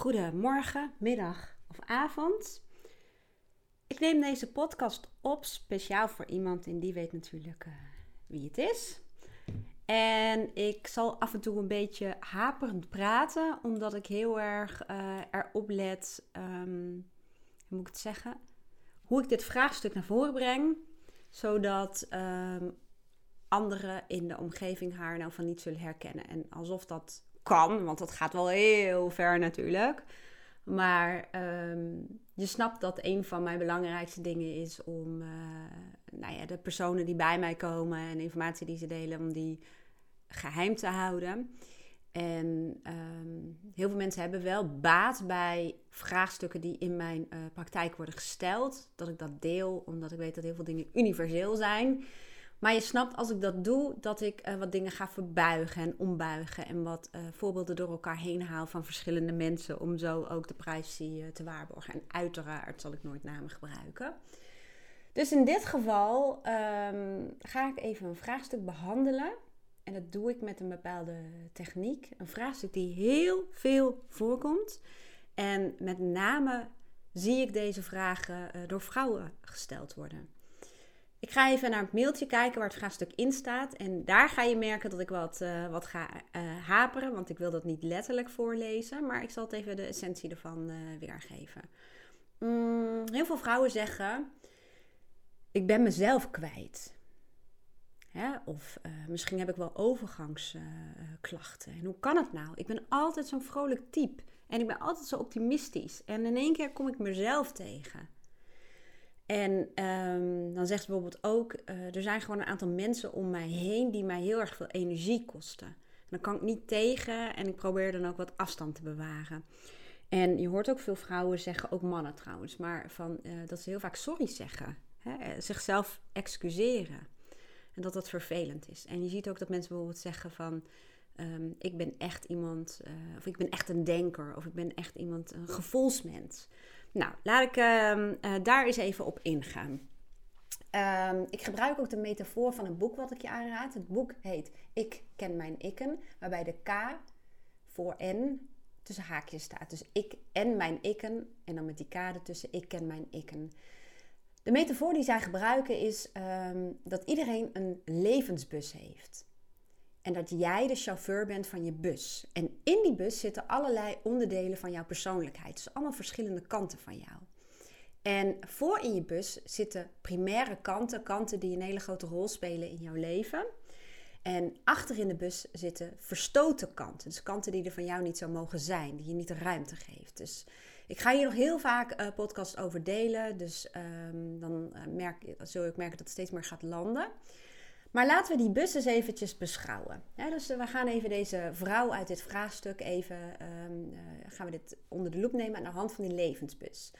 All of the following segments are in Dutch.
Goedemorgen, middag of avond. Ik neem deze podcast op speciaal voor iemand en die weet natuurlijk uh, wie het is. En ik zal af en toe een beetje haperend praten, omdat ik heel erg uh, erop let, um, hoe moet ik het zeggen, hoe ik dit vraagstuk naar voren breng, zodat um, anderen in de omgeving haar nou van niet zullen herkennen. En alsof dat kan, want dat gaat wel heel ver natuurlijk. Maar ehm, je snapt dat een van mijn belangrijkste dingen is om uh, nou ja, de personen die bij mij komen en de informatie die ze delen, om die geheim te houden. En um, heel veel mensen hebben wel baat bij vraagstukken die in mijn uh, praktijk worden gesteld. Dat ik dat deel, omdat ik weet dat heel veel dingen universeel zijn. Maar je snapt als ik dat doe, dat ik uh, wat dingen ga verbuigen en ombuigen. En wat uh, voorbeelden door elkaar heen haal van verschillende mensen. Om zo ook de privacy uh, te waarborgen. En uiteraard zal ik nooit namen gebruiken. Dus in dit geval um, ga ik even een vraagstuk behandelen. En dat doe ik met een bepaalde techniek. Een vraagstuk die heel veel voorkomt. En met name zie ik deze vragen door vrouwen gesteld worden. Ik ga even naar het mailtje kijken waar het vraagstuk in staat. En daar ga je merken dat ik wat, uh, wat ga uh, haperen, want ik wil dat niet letterlijk voorlezen. Maar ik zal het even de essentie ervan uh, weergeven. Mm, heel veel vrouwen zeggen, ik ben mezelf kwijt. Of misschien heb ik wel overgangsklachten. en hoe kan het nou? Ik ben altijd zo'n vrolijk type. En ik ben altijd zo optimistisch. En in één keer kom ik mezelf tegen. En um, dan zegt ze bijvoorbeeld ook, uh, er zijn gewoon een aantal mensen om mij heen die mij heel erg veel energie kosten. En dan kan ik niet tegen en ik probeer dan ook wat afstand te bewaren. En je hoort ook veel vrouwen zeggen, ook mannen trouwens, maar van, uh, dat ze heel vaak sorry zeggen. Hè? Eh, zichzelf excuseren. En dat dat vervelend is. En je ziet ook dat mensen bijvoorbeeld zeggen van... Um, ik ben echt iemand, of ik ben echt een denker, of ik ben echt iemand, een gevoelsmens. Nou, laat ik uh, daar eens even op ingaan. Um, ik gebruik ook de metafoor van een boek wat ik je aanraad. Het boek heet Ik ken mijn ikken, waarbij de K voor N tussen haakjes staat. Dus ik en mijn ikken en dan met die K ertussen, ik ken mijn ikken. De metafoor die zij gebruiken is um, dat iedereen een levensbus heeft. En dat jij de chauffeur bent van je bus. En in die bus zitten allerlei onderdelen van jouw persoonlijkheid. Dus allemaal verschillende kanten van jou. En voor in je bus zitten primaire kanten, kanten die een hele grote rol spelen in jouw leven. En achter in de bus zitten verstoten kanten. Dus kanten die er van jou niet zo mogen zijn, die je niet de ruimte geeft. Dus ik ga hier nog heel vaak uh, podcasts over delen. Dus um, dan uh, merk, zul ook merken dat het steeds meer gaat landen. Maar laten we die bus eens eventjes beschouwen. Dus we gaan even deze vrouw uit dit vraagstuk even, um, uh, gaan we dit onder de loep nemen aan de hand van die levensbus.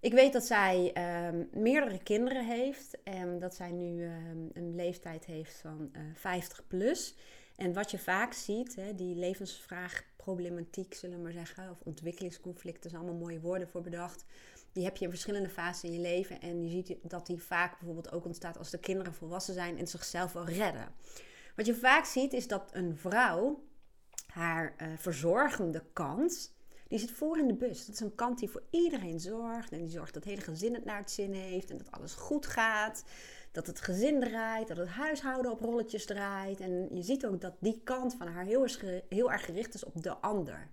Ik weet dat zij um, meerdere kinderen heeft en dat zij nu um, een leeftijd heeft van uh, 50 plus. En wat je vaak ziet, hè, die levensvraagproblematiek zullen we maar zeggen, of ontwikkelingsconflicten, zijn allemaal mooie woorden voor bedacht die heb je in verschillende fasen in je leven. En je ziet dat die vaak bijvoorbeeld ook ontstaat als de kinderen volwassen zijn en zichzelf wel redden. Wat je vaak ziet is dat een vrouw haar uh, verzorgende kant, die zit voor in de bus. Dat is een kant die voor iedereen zorgt. En die zorgt dat het hele gezin het naar het zin heeft en dat alles goed gaat. Dat het gezin draait, dat het huishouden op rolletjes draait. En je ziet ook dat die kant van haar heel heel erg gericht is op de ander.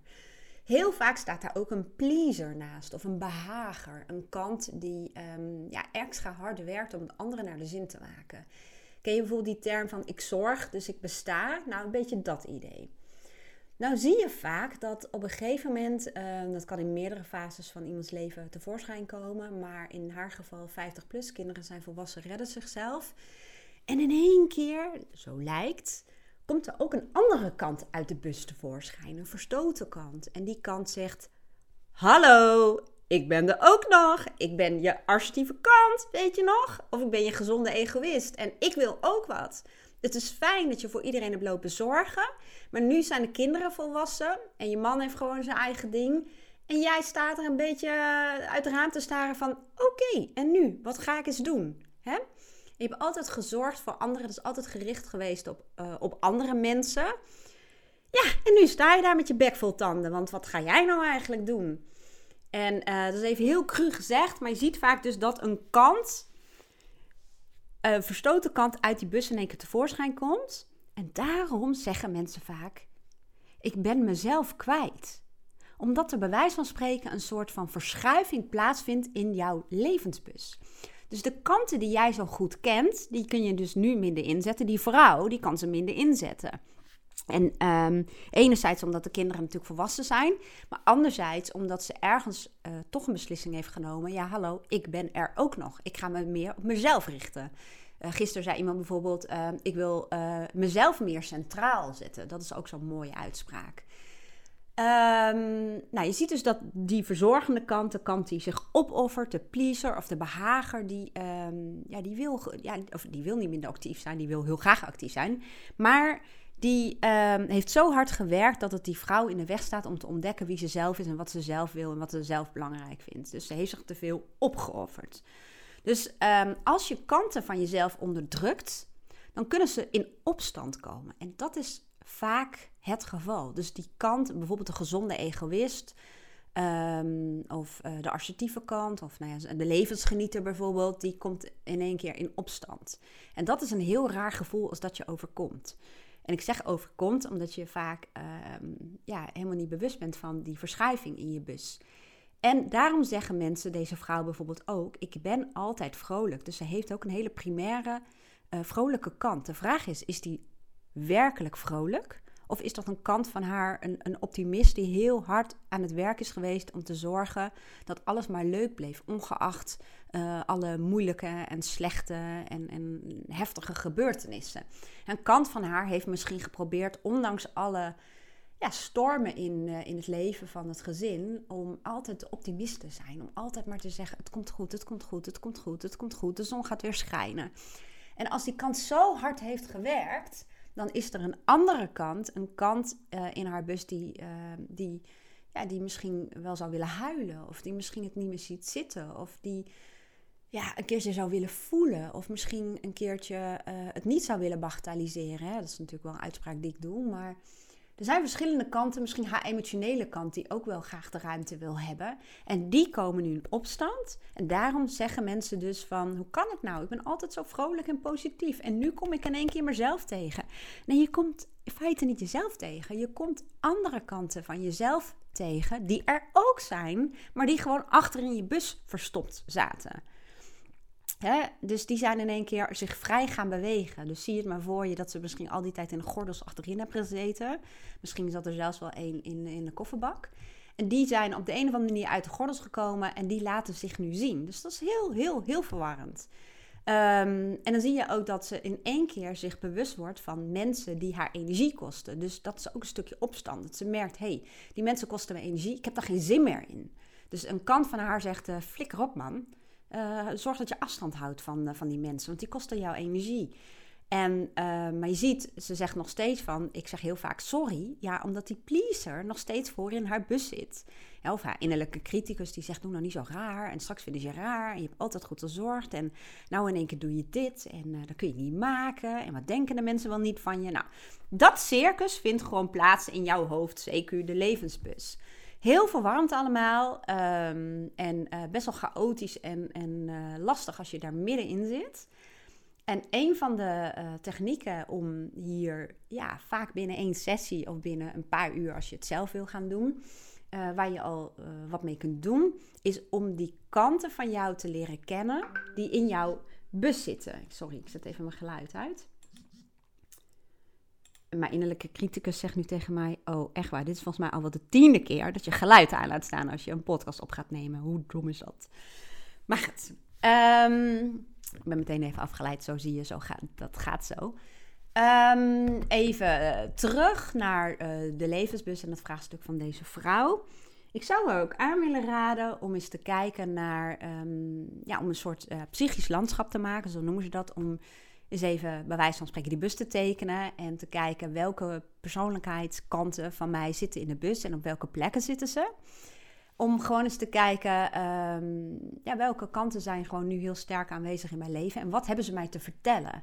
Heel vaak staat daar ook een pleaser naast of een behager. Een kant die um, ja, extra hard werkt om de anderen naar de zin te maken. Ken je bijvoorbeeld die term van ik zorg, dus ik besta? Nou, een beetje dat idee. Nou zie je vaak dat op een gegeven moment, uh, dat kan in meerdere fases van iemands leven tevoorschijn komen, maar in haar geval 50 plus, kinderen zijn volwassen, redden zichzelf. En in één keer, zo lijkt, komt er ook een andere kant uit de bus tevoorschijn, een verstoten kant. En die kant zegt: Hallo, ik ben er ook nog. Ik ben je assertieve kant, weet je nog? Of ik ben je gezonde egoïst en ik wil ook wat. Het is fijn dat je voor iedereen hebt lopen zorgen, maar nu zijn de kinderen volwassen en je man heeft gewoon zijn eigen ding. En jij staat er een beetje uit de raam te staren van: oké, en nu? Wat ga ik eens doen? Je hebt altijd gezorgd voor anderen. Dat is altijd gericht geweest op, uh, op andere mensen. Ja, en nu sta je daar met je bek vol tanden, want wat ga jij nou eigenlijk doen? En uh, dat is even heel cru gezegd, maar je ziet vaak dus dat een kant, een verstoten kant uit die bus in één keer tevoorschijn komt. En daarom zeggen mensen vaak, ik ben mezelf kwijt. Omdat er bij wijze van spreken een soort van verschuiving plaatsvindt in jouw levensbus. Dus de kanten die jij zo goed kent, die kun je dus nu minder inzetten. Die vrouw, die kan ze minder inzetten. En um, enerzijds omdat de kinderen natuurlijk volwassen zijn, maar anderzijds omdat ze ergens uh, toch een beslissing heeft genomen. Ja, hallo, ik ben er ook nog. Ik ga me meer op mezelf richten. Uh, gisteren zei iemand bijvoorbeeld: uh, Ik wil mezelf meer centraal zetten. Dat is ook zo'n mooie uitspraak. Um, nou, je ziet dus dat die verzorgende kant, de kant die zich opoffert, de pleaser of de behager, die, um, ja, die, wil, ja, of die wil niet minder actief zijn, die wil heel graag actief zijn. Maar die um, heeft zo hard gewerkt dat het die vrouw in de weg staat om te ontdekken wie ze zelf is en wat ze zelf wil en wat ze zelf belangrijk vindt. Dus ze heeft zich te veel opgeofferd. Dus als je kanten van jezelf onderdrukt, dan kunnen ze in opstand komen. En dat is vaak het geval. Dus die kant, bijvoorbeeld de gezonde egoïst, um, of uh, de assertieve kant, of nou ja, de levensgenieter bijvoorbeeld, die komt in één keer in opstand. En dat is een heel raar gevoel als dat je overkomt. En ik zeg overkomt omdat je vaak um, ja, helemaal niet bewust bent van die verschuiving in je bus. En daarom zeggen mensen, deze vrouw bijvoorbeeld ook, ik ben altijd vrolijk. Dus ze heeft ook een hele primaire uh, vrolijke kant. De vraag is, is die werkelijk vrolijk? Of is dat een kant van haar, een, een optimist die heel hard aan het werk is geweest om te zorgen dat alles maar leuk bleef, ongeacht uh, alle moeilijke en slechte en, en heftige gebeurtenissen. Een kant van haar heeft misschien geprobeerd, ondanks alle ja, stormen in, uh, in het leven van het gezin, om altijd optimist te zijn. Om altijd maar te zeggen: het komt goed, het komt goed, het komt goed, het komt goed, de zon gaat weer schijnen. En als die kant zo hard heeft gewerkt, dan is er een andere kant, een kant uh, in haar bus die, uh, die, ja, die misschien wel zou willen huilen. Of die misschien het niet meer ziet zitten. Of die ja, een keertje zou willen voelen. Of misschien een keertje uh, het niet zou willen bagatelliseren. Hè? Dat is natuurlijk wel een uitspraak die ik doe. Maar er zijn verschillende kanten. Misschien haar emotionele kant die ook wel graag de ruimte wil hebben. En die komen nu in opstand. En daarom zeggen mensen dus van... Hoe kan het nou? Ik ben altijd zo vrolijk en positief. En nu kom ik in één keer mezelf tegen. Nee, je komt in feite niet jezelf tegen. Je komt andere kanten van jezelf tegen. Die er ook zijn. Maar die gewoon achter in je bus verstopt zaten. Dus die zijn in één keer zich vrij gaan bewegen. Dus zie het maar voor je dat ze misschien al die tijd in de gordels achterin hebben gezeten. Misschien zat er zelfs wel één in, in de kofferbak. En die zijn op de een of andere manier uit de gordels gekomen en die laten zich nu zien. Dus dat is heel, heel, heel verwarrend. Um, en dan zie je ook dat ze in één keer zich bewust wordt van mensen die haar energie kosten. Dus dat is ook een stukje opstand. Dat ze merkt, hé, hey, die mensen kosten me energie, ik heb daar geen zin meer in. Dus een kant van haar zegt, uh, flikker op man. Uh, zorg dat je afstand houdt van, uh, van die mensen, want die kosten jouw energie. En, uh, maar je ziet, ze zegt nog steeds van, ik zeg heel vaak sorry, ja, omdat die pleaser nog steeds voor in haar bus zit. Of haar innerlijke criticus die zegt, doe nou niet zo raar en straks vinden ze je raar en je hebt altijd goed gezorgd en nou in één keer doe je dit en dat kun je niet maken en wat denken de mensen wel niet van je. Nou, dat circus vindt gewoon plaats in jouw hoofd, CQ de levensbus. Heel verwarmd allemaal um, en uh, best wel chaotisch en, en uh, lastig als je daar middenin zit. En een van de uh, technieken om hier ja, vaak binnen één sessie of binnen een paar uur als je het zelf wil gaan doen, waar je al wat mee kunt doen, is om die kanten van jou te leren kennen die in jouw bus zitten. Sorry, ik zet even mijn geluid uit mijn innerlijke criticus zegt nu tegen mij: Oh, echt waar, dit is volgens mij al wel de tiende keer dat je geluid aan laat staan als je een podcast op gaat nemen. Hoe dom is dat? Maar goed, um, ik ben meteen even afgeleid. Zo zie je, zo gaat, dat gaat zo. Um, even uh, terug naar uh, de levensbus en het vraagstuk van deze vrouw. Ik zou er ook aan willen raden om eens te kijken naar, um, ja, om een soort uh, psychisch landschap te maken, zo noemen ze dat, om is even bij wijze van spreken die bus te tekenen en te kijken welke persoonlijkheidskanten van mij zitten in de bus en op welke plekken zitten ze. Om gewoon eens te kijken um, ja, welke kanten zijn gewoon nu heel sterk aanwezig in mijn leven en wat hebben ze mij te vertellen.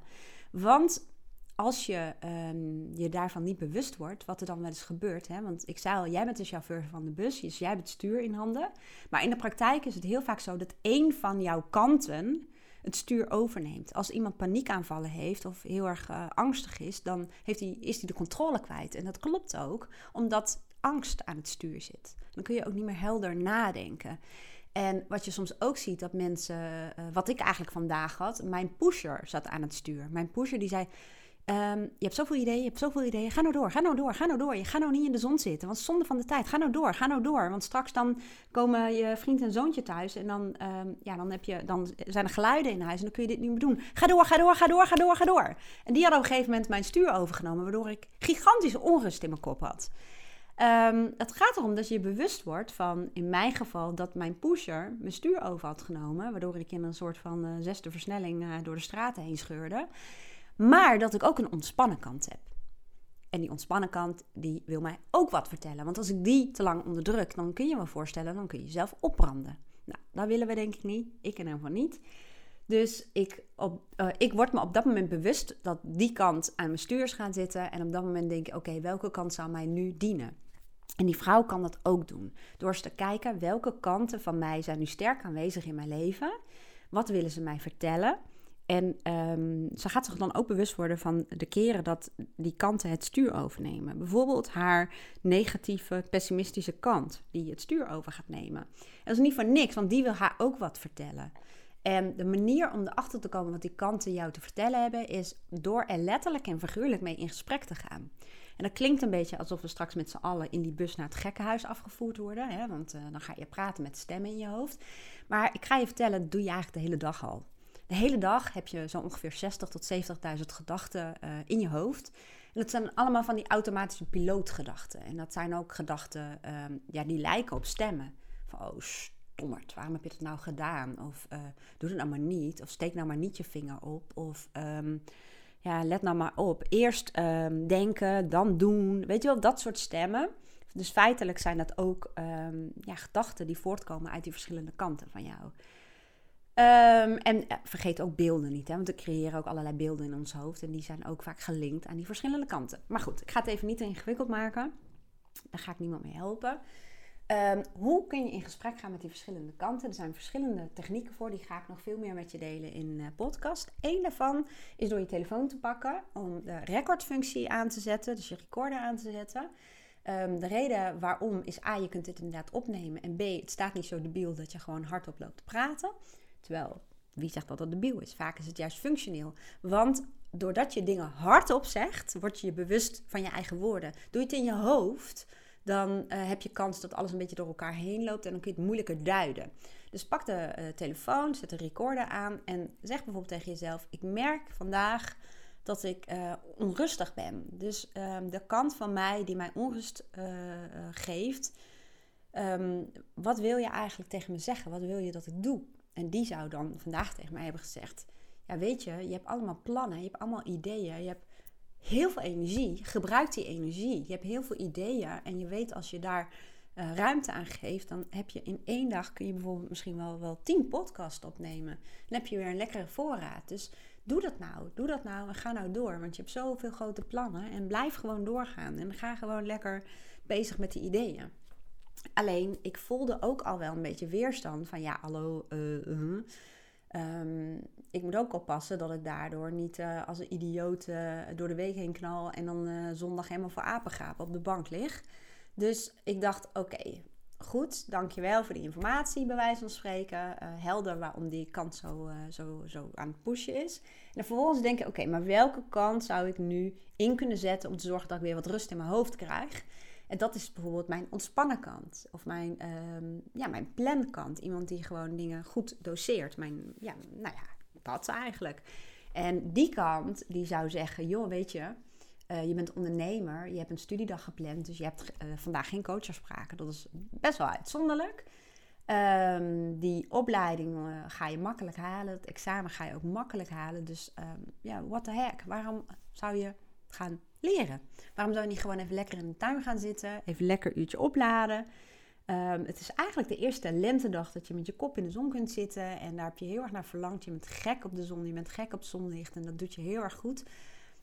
Want als je ehm, je daarvan niet bewust wordt, wat er dan wel eens gebeurt. Hè? Want ik zei al, jij bent de chauffeur van de bus, dus jij hebt het stuur in handen. Maar in de praktijk is het heel vaak zo dat één van jouw kanten het stuur overneemt. Als iemand paniekaanvallen heeft of heel erg uh, angstig is, dan heeft hij, is hij de controle kwijt. En dat klopt ook, omdat angst aan het stuur zit. Dan kun je ook niet meer helder nadenken. En wat je soms ook ziet, dat mensen, uh, wat ik eigenlijk vandaag had, mijn pusher zat aan het stuur. Mijn pusher die zei, um, je hebt zoveel ideeën, je hebt zoveel ideeën, ga nou door, ga nou door, ga nou door. Je gaat nou niet in de zon zitten, want zonde van de tijd. Ga nou door, ga nou door. Want straks dan komen je vriend en zoontje thuis en dan, um, ja, dan, heb je, dan zijn er geluiden in huis en dan kun je dit niet meer doen. Ga door, ga door, ga door, ga door, ga door. En die hadden op een gegeven moment mijn stuur overgenomen, waardoor ik gigantische onrust in mijn kop had. Um, het gaat erom dat je bewust wordt van, in mijn geval, dat mijn pusher mijn stuur over had genomen. Waardoor ik in een soort van uh, zesde versnelling uh, door de straten heen scheurde. Maar dat ik ook een ontspannen kant heb. En die ontspannen kant, die wil mij ook wat vertellen. Want als ik die te lang onderdruk, dan kun je me voorstellen, dan kun je jezelf opbranden. Nou, dat willen we denk ik niet. Ik en van niet. Dus ik, op, uh, ik word me op dat moment bewust dat die kant aan mijn stuurs gaat zitten. En op dat moment denk ik, oké, welke kant zou mij nu dienen? En die vrouw kan dat ook doen. Door eens te kijken welke kanten van mij zijn nu sterk aanwezig in mijn leven. Wat willen ze mij vertellen? En um, ze gaat zich dan ook bewust worden van de keren dat die kanten het stuur overnemen. Bijvoorbeeld haar negatieve, pessimistische kant, die het stuur over gaat nemen. En dat is niet voor niks, want die wil haar ook wat vertellen. En de manier om erachter te komen wat die kanten jou te vertellen hebben, is door er letterlijk en figuurlijk mee in gesprek te gaan. En dat klinkt een beetje alsof we straks met z'n allen in die bus naar het gekkenhuis afgevoerd worden. Hè? Want uh, dan ga je praten met stemmen in je hoofd. Maar ik ga je vertellen, dat doe je eigenlijk de hele dag al. De hele dag heb je zo ongeveer 60 tot 70.000 gedachten uh, in je hoofd. En dat zijn allemaal van die automatische pilootgedachten. En dat zijn ook gedachten um, ja, die lijken op stemmen. Van, oh, stommerd, waarom heb je dat nou gedaan? Of uh, doe het nou maar niet. Of steek nou maar niet je vinger op. Of... Um, ja, let nou maar op. Eerst um, denken, dan doen. Weet je wel, dat soort stemmen. Dus feitelijk zijn dat ook ja, gedachten die voortkomen uit die verschillende kanten van jou. Um, en uh, vergeet ook beelden niet, hè, want we creëren ook allerlei beelden in ons hoofd. En die zijn ook vaak gelinkt aan die verschillende kanten. Maar goed, ik ga het even niet te ingewikkeld maken. Daar ga ik niemand mee helpen. Um, hoe kun je in gesprek gaan met die verschillende kanten? Er zijn verschillende technieken voor, die ga ik nog veel meer met je delen in uh, podcast. Eén daarvan is door je telefoon te pakken om de recordfunctie aan te zetten, dus je recorder aan te zetten. Um, de reden waarom is A, je kunt dit inderdaad opnemen en B, het staat niet zo debiel dat je gewoon hardop loopt te praten. Terwijl, wie zegt dat dat debiel is? Vaak is het juist functioneel. Want doordat je dingen hardop zegt, word je je bewust van je eigen woorden. Doe je het in je hoofd, dan uh, heb je kans dat alles een beetje door elkaar heen loopt en dan kun je het moeilijker duiden. Dus pak de uh, telefoon, zet de recorder aan en zeg bijvoorbeeld tegen jezelf: Ik merk vandaag dat ik uh, onrustig ben. Dus um, de kant van mij die mij onrust geeft, um, wat wil je eigenlijk tegen me zeggen? Wat wil je dat ik doe? En die zou dan vandaag tegen mij hebben gezegd: Ja, weet je, je hebt allemaal plannen, je hebt allemaal ideeën, je hebt heel veel energie. Gebruik die energie. Je hebt heel veel ideeën en je weet als je daar uh, ruimte aan geeft, dan heb je in één dag kun je bijvoorbeeld misschien wel, wel tien podcasts opnemen. Dan heb je weer een lekkere voorraad. Dus doe dat nou. Doe dat nou en ga nou door. Want je hebt zoveel grote plannen en blijf gewoon doorgaan. En ga gewoon lekker bezig met die ideeën. Alleen, ik voelde ook al wel een beetje weerstand van ja, hallo, uh. Um, ik moet ook oppassen dat ik daardoor niet uh, als een idioot uh, door de week heen knal en dan zondag helemaal voor apengaap op de bank lig. Dus ik dacht, oké, goed, dankjewel voor die informatie, bij wijze van spreken. helder waarom die kant zo, zo, zo aan het pushen is. En vervolgens denk ik, oké, maar welke kant zou ik nu in kunnen zetten om te zorgen dat ik weer wat rust in mijn hoofd krijg? En dat is bijvoorbeeld mijn ontspannen kant. Of mijn, um, ja, mijn plankant. Iemand die gewoon dingen goed doseert. Mijn, ja, nou ja, dat eigenlijk. En die kant, die zou zeggen, joh, weet je... Uh, je bent ondernemer, je hebt een studiedag gepland, dus je hebt uh, vandaag geen coachafspraken. Dat is best wel uitzonderlijk. Um, die opleiding uh, ga je makkelijk halen, het examen ga je ook makkelijk halen. Dus um, ja, what the heck, waarom zou je gaan leren? Waarom zou je niet gewoon even lekker in de tuin gaan zitten, even lekker uurtje opladen? Um, het is eigenlijk de eerste lentedag dat je met je kop in de zon kunt zitten. En daar heb je heel erg naar verlangd. Je bent gek op de zon, je bent gek op zonlicht. En dat doet je heel erg goed.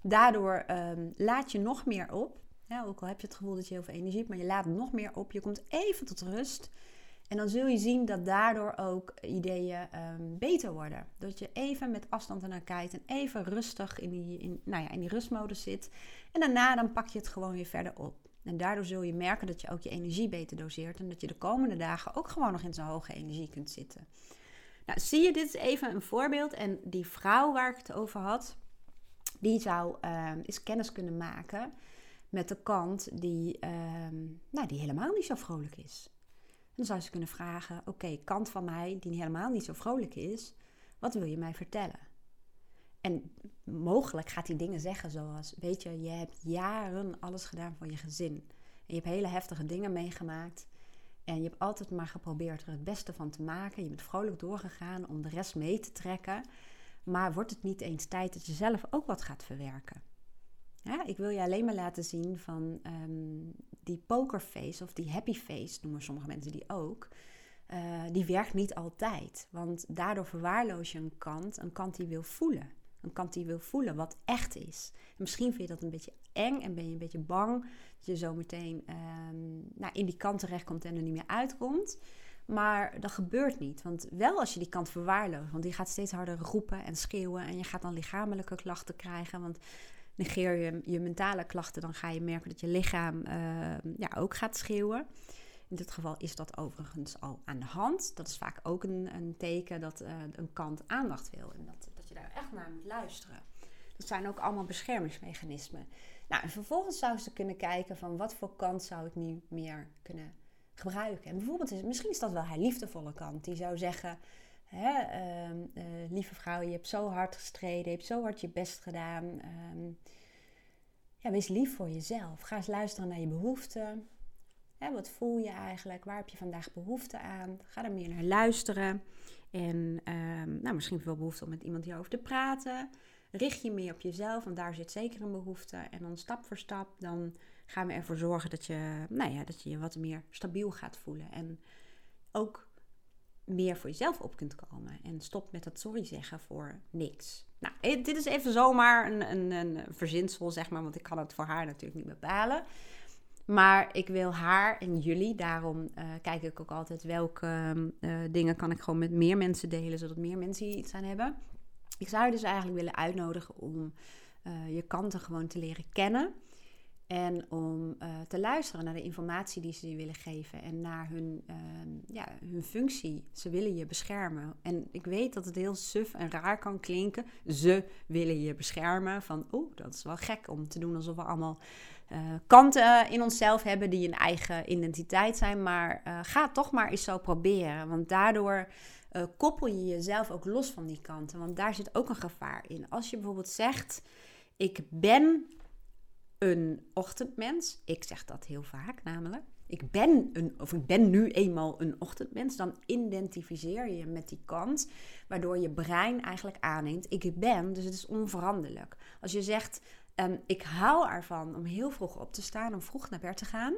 daardoor ehm, laat je nog meer op. Ook al heb je het gevoel dat je heel veel energie hebt, maar je laat nog meer op. Je komt even tot rust. En dan zul je zien dat daardoor ook ideeën um, beter worden. Dat je even met afstand ernaar kijkt en even rustig in die, in, nou ja, in die rustmodus zit. En daarna dan pak je het gewoon weer verder op. En daardoor zul je merken dat je ook je energie beter doseert. En dat je de komende dagen ook gewoon nog in zo'n hoge energie kunt zitten. Nou, zie je, dit is even een voorbeeld. En die vrouw waar ik het over had, die zou uh, eens kennis kunnen maken met de kant die, uh, nou, die helemaal niet zo vrolijk is. Dan zou ze kunnen vragen: Oké, kant van mij die helemaal niet zo vrolijk is, wat wil je mij vertellen? En mogelijk gaat hij dingen zeggen zoals: Weet je, je hebt jaren alles gedaan voor je gezin. Je hebt hele heftige dingen meegemaakt. En je hebt altijd maar geprobeerd er het beste van te maken. Je bent vrolijk doorgegaan om de rest mee te trekken. Maar wordt het niet eens tijd dat je zelf ook wat gaat verwerken? Ja, ik wil je alleen maar laten zien van um, die pokerface of die happy face, noemen sommige mensen die ook. Uh, die werkt niet altijd. Want daardoor verwaarloos je een kant, een kant die wil voelen. Een kant die wil voelen wat echt is. En misschien vind je dat een beetje eng en ben je een beetje bang dat je zo meteen um, nou, in die kant terechtkomt en er niet meer uitkomt. Maar dat gebeurt niet. Want wel als je die kant verwaarloost, want die gaat steeds harder roepen en schreeuwen en je gaat dan lichamelijke klachten krijgen. Want negeer je je mentale klachten, dan ga je merken dat je lichaam uh, ja, ook gaat schreeuwen. In dit geval is dat overigens al aan de hand. Dat is vaak ook een, een teken dat uh, een kant aandacht wil en dat, dat je daar echt naar moet luisteren. Dat zijn ook allemaal beschermingsmechanismen. Nou, en vervolgens zou ze kunnen kijken van wat voor kant zou ik nu meer kunnen gebruiken. En bijvoorbeeld, is, misschien is dat wel haar liefdevolle kant. Die zou zeggen, hè, uh, uh, lieve vrouw, je hebt zo hard gestreden, je hebt zo hard je best gedaan. Um, ja, wees lief voor jezelf. Ga eens luisteren naar je behoeften. Hè, wat voel je eigenlijk? Waar heb je vandaag behoefte aan? Ga er meer naar luisteren. En um, nou, misschien veel behoefte om met iemand hierover te praten. Richt je meer op jezelf, want daar zit zeker een behoefte. En dan stap voor stap, dan gaan we ervoor zorgen dat je, nou ja, dat je je wat meer stabiel gaat voelen. En ook meer voor jezelf op kunt komen. En stop met dat sorry zeggen voor niks. Nou, eh, dit is even zomaar een, een, een verzinsel, zeg maar, want ik kan het voor haar natuurlijk niet bepalen. Maar ik wil haar en jullie, daarom uh, kijk ik ook altijd welke uh, dingen kan ik gewoon met meer mensen delen, zodat meer mensen iets aan hebben. Ik zou je dus eigenlijk willen uitnodigen om je kanten gewoon te leren kennen. En om uh, te luisteren naar de informatie die ze je willen geven en naar hun, uh, ja, hun functie. Ze willen je beschermen. En ik weet dat het heel suf en raar kan klinken. Ze willen je beschermen. Van, oeh, dat is wel gek om te doen alsof we allemaal uh, kanten in onszelf hebben die een eigen identiteit zijn. Maar ga toch maar eens zo proberen. Want daardoor koppel je jezelf ook los van die kanten. Want daar zit ook een gevaar in. Als je bijvoorbeeld zegt, ik ben een ochtendmens. Ik zeg dat heel vaak namelijk. Ik ben, een, of ik ben nu eenmaal een ochtendmens. Dan identificeer je met die kant. Waardoor je brein eigenlijk aanneemt. Ik ben, dus het is onveranderlijk. Als je zegt, um, ik hou ervan om heel vroeg op te staan. Om vroeg naar bed te gaan.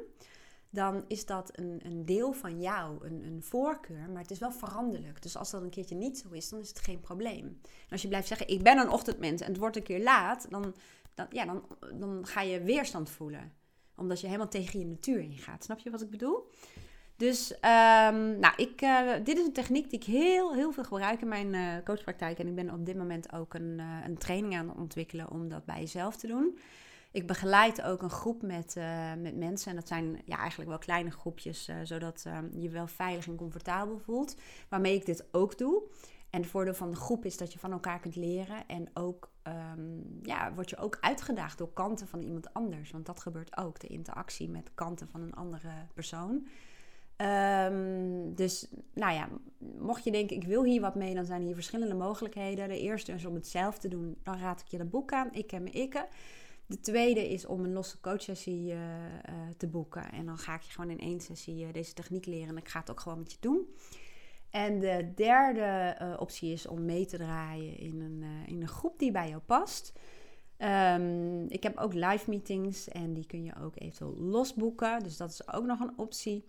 Dan is dat een, een deel van jou, een, een voorkeur. Maar het is wel veranderlijk. Dus als dat een keertje niet zo is, dan is het geen probleem. En als je blijft zeggen, ik ben een ochtendmens. En het wordt een keer laat. Dan dan, ja, dan, dan ga je weerstand voelen. Omdat je helemaal tegen je natuur ingaat. Snap je wat ik bedoel? Dus um, nou, ik, uh, dit is een techniek die ik heel, heel veel gebruik in mijn uh, coachpraktijk. En ik ben op dit moment ook een, uh, een training aan het ontwikkelen om dat bij jezelf te doen. Ik begeleid ook een groep met, met mensen. En dat zijn ja, eigenlijk wel kleine groepjes, zodat je wel veilig en comfortabel voelt. Waarmee ik dit ook doe. En het voordeel van de groep is dat je van elkaar kunt leren. En ook um, ja, word je ook uitgedaagd door kanten van iemand anders. Want dat gebeurt ook, de interactie met kanten van een andere persoon. Um, dus nou ja, mocht je denken, ik wil hier wat mee, dan zijn hier verschillende mogelijkheden. De eerste is om het zelf te doen, dan raad ik je dat boek aan, Ik ken me ikke. De tweede is om een losse coachsessie uh, uh, te boeken. En dan ga ik je gewoon in één sessie uh, deze techniek leren en ik ga het ook gewoon met je doen. En de derde uh, optie is om mee te draaien in een, uh, in een groep die bij jou past. Um, ik heb ook live meetings en die kun je ook eventueel losboeken. Dus dat is ook nog een optie.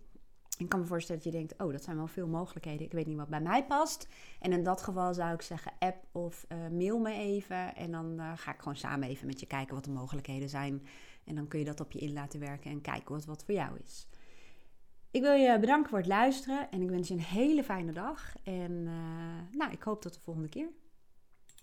Ik kan me voorstellen dat je denkt, oh, dat zijn wel veel mogelijkheden. Ik weet niet wat bij mij past. En in dat geval zou ik zeggen, app of uh, mail me even. En dan ga ik gewoon samen even met je kijken wat de mogelijkheden zijn. En dan kun je dat op je in laten werken en kijken wat wat voor jou is. Ik wil je bedanken voor het luisteren en ik wens je een hele fijne dag. En uh, nou, ik hoop tot de volgende keer.